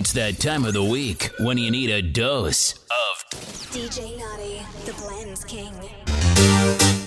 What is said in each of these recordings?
It's that time of the week when you need a dose of DJ Naughty, the Blends King.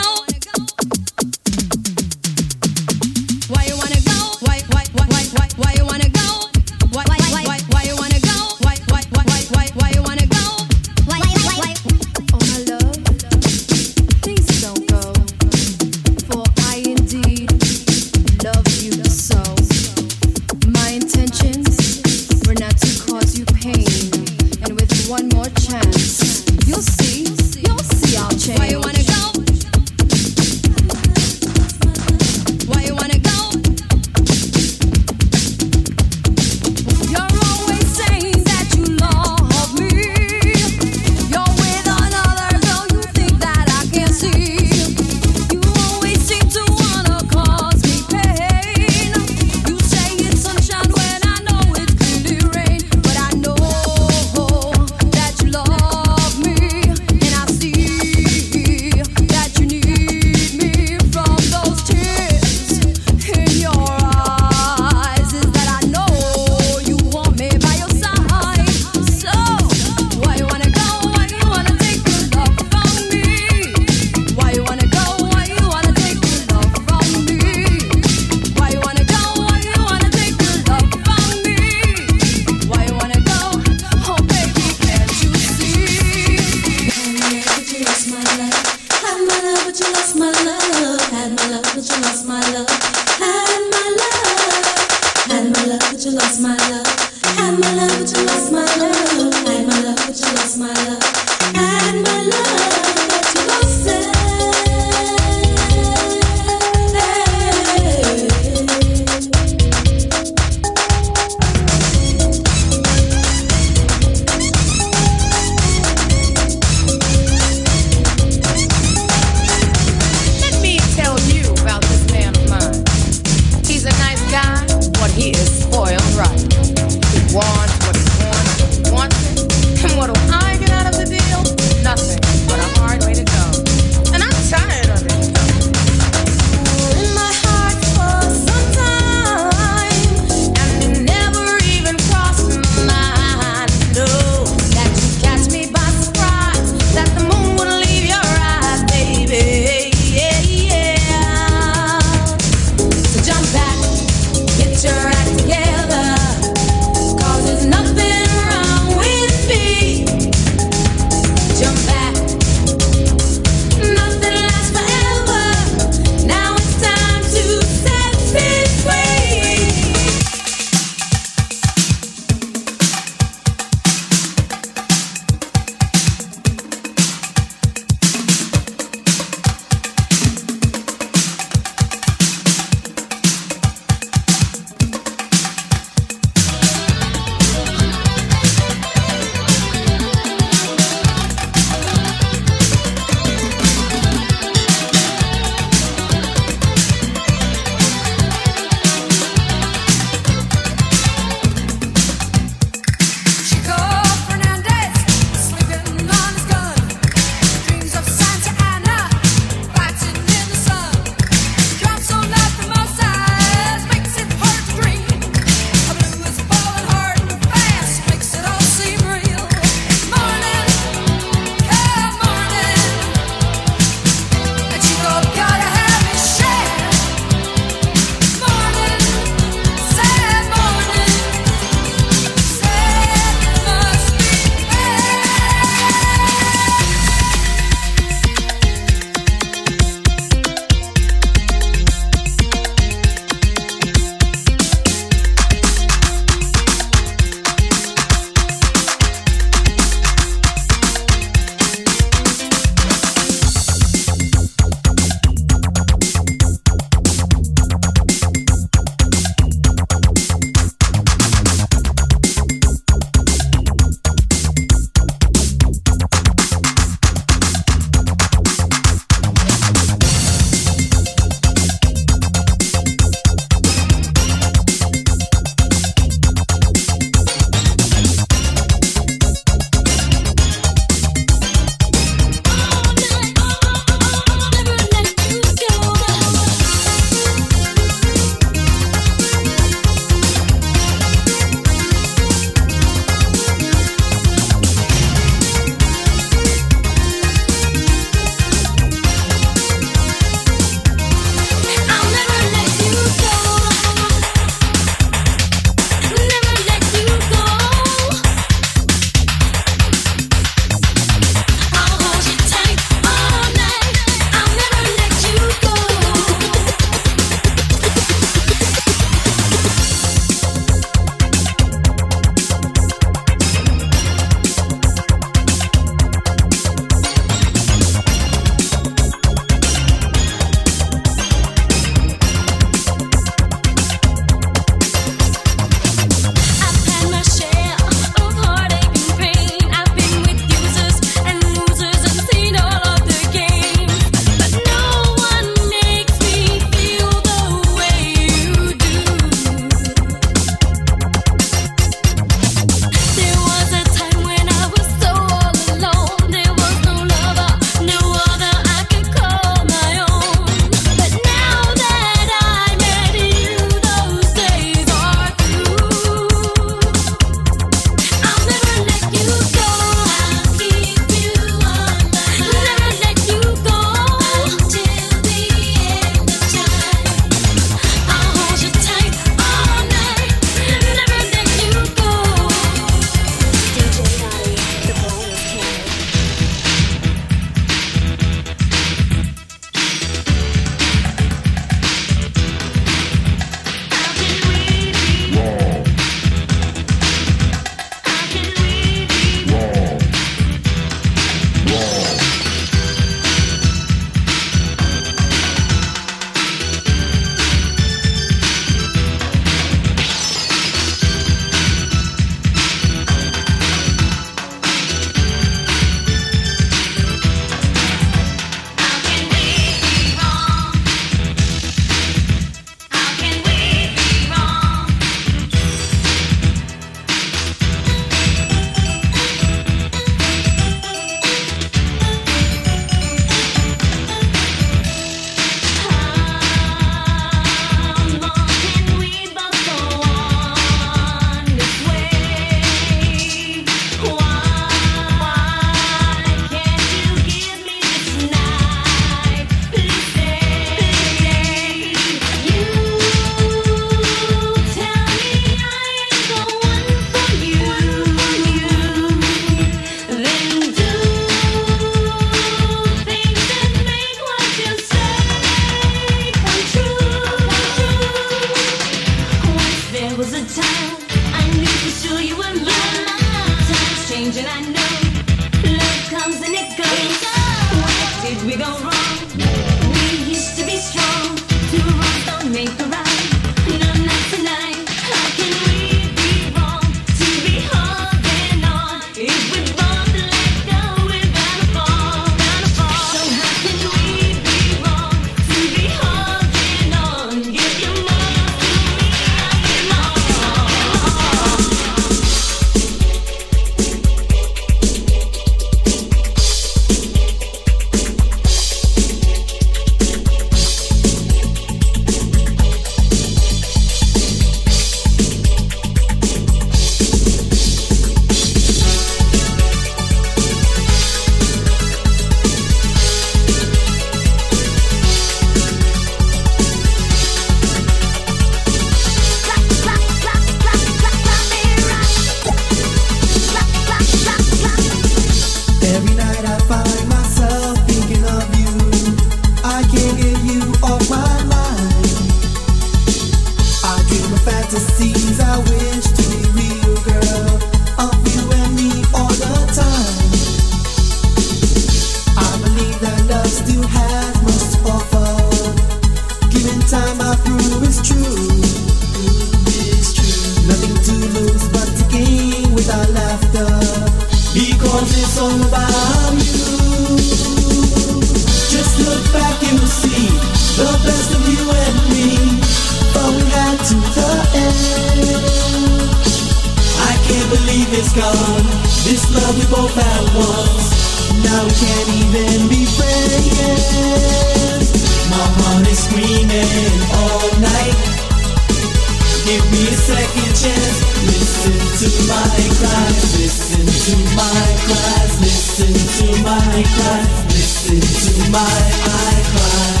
my cry, listen to my, my cry.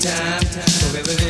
Time, wherever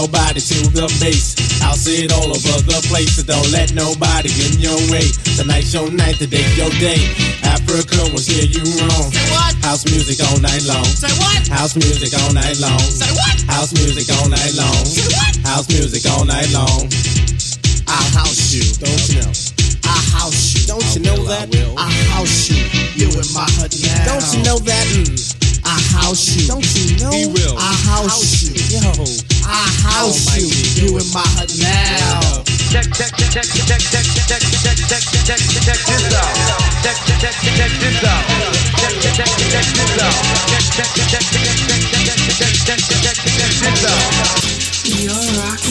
nobody to the bass. I'll see it all over the place, so don't let nobody get in your way. Tonight's your night, today's your day. Africa will hear you wrong. Say what? House music all night long. Say what? House music all night long. Say what? House music all night long. Say what? House music all night long. I'll house you. Don't you know? I house you. Don't you know that? I house you. You in my hut now. Don't you know that? I house you. Don't you know? He will. I house, house you. Yo. I house you, you in my now. You're rocking.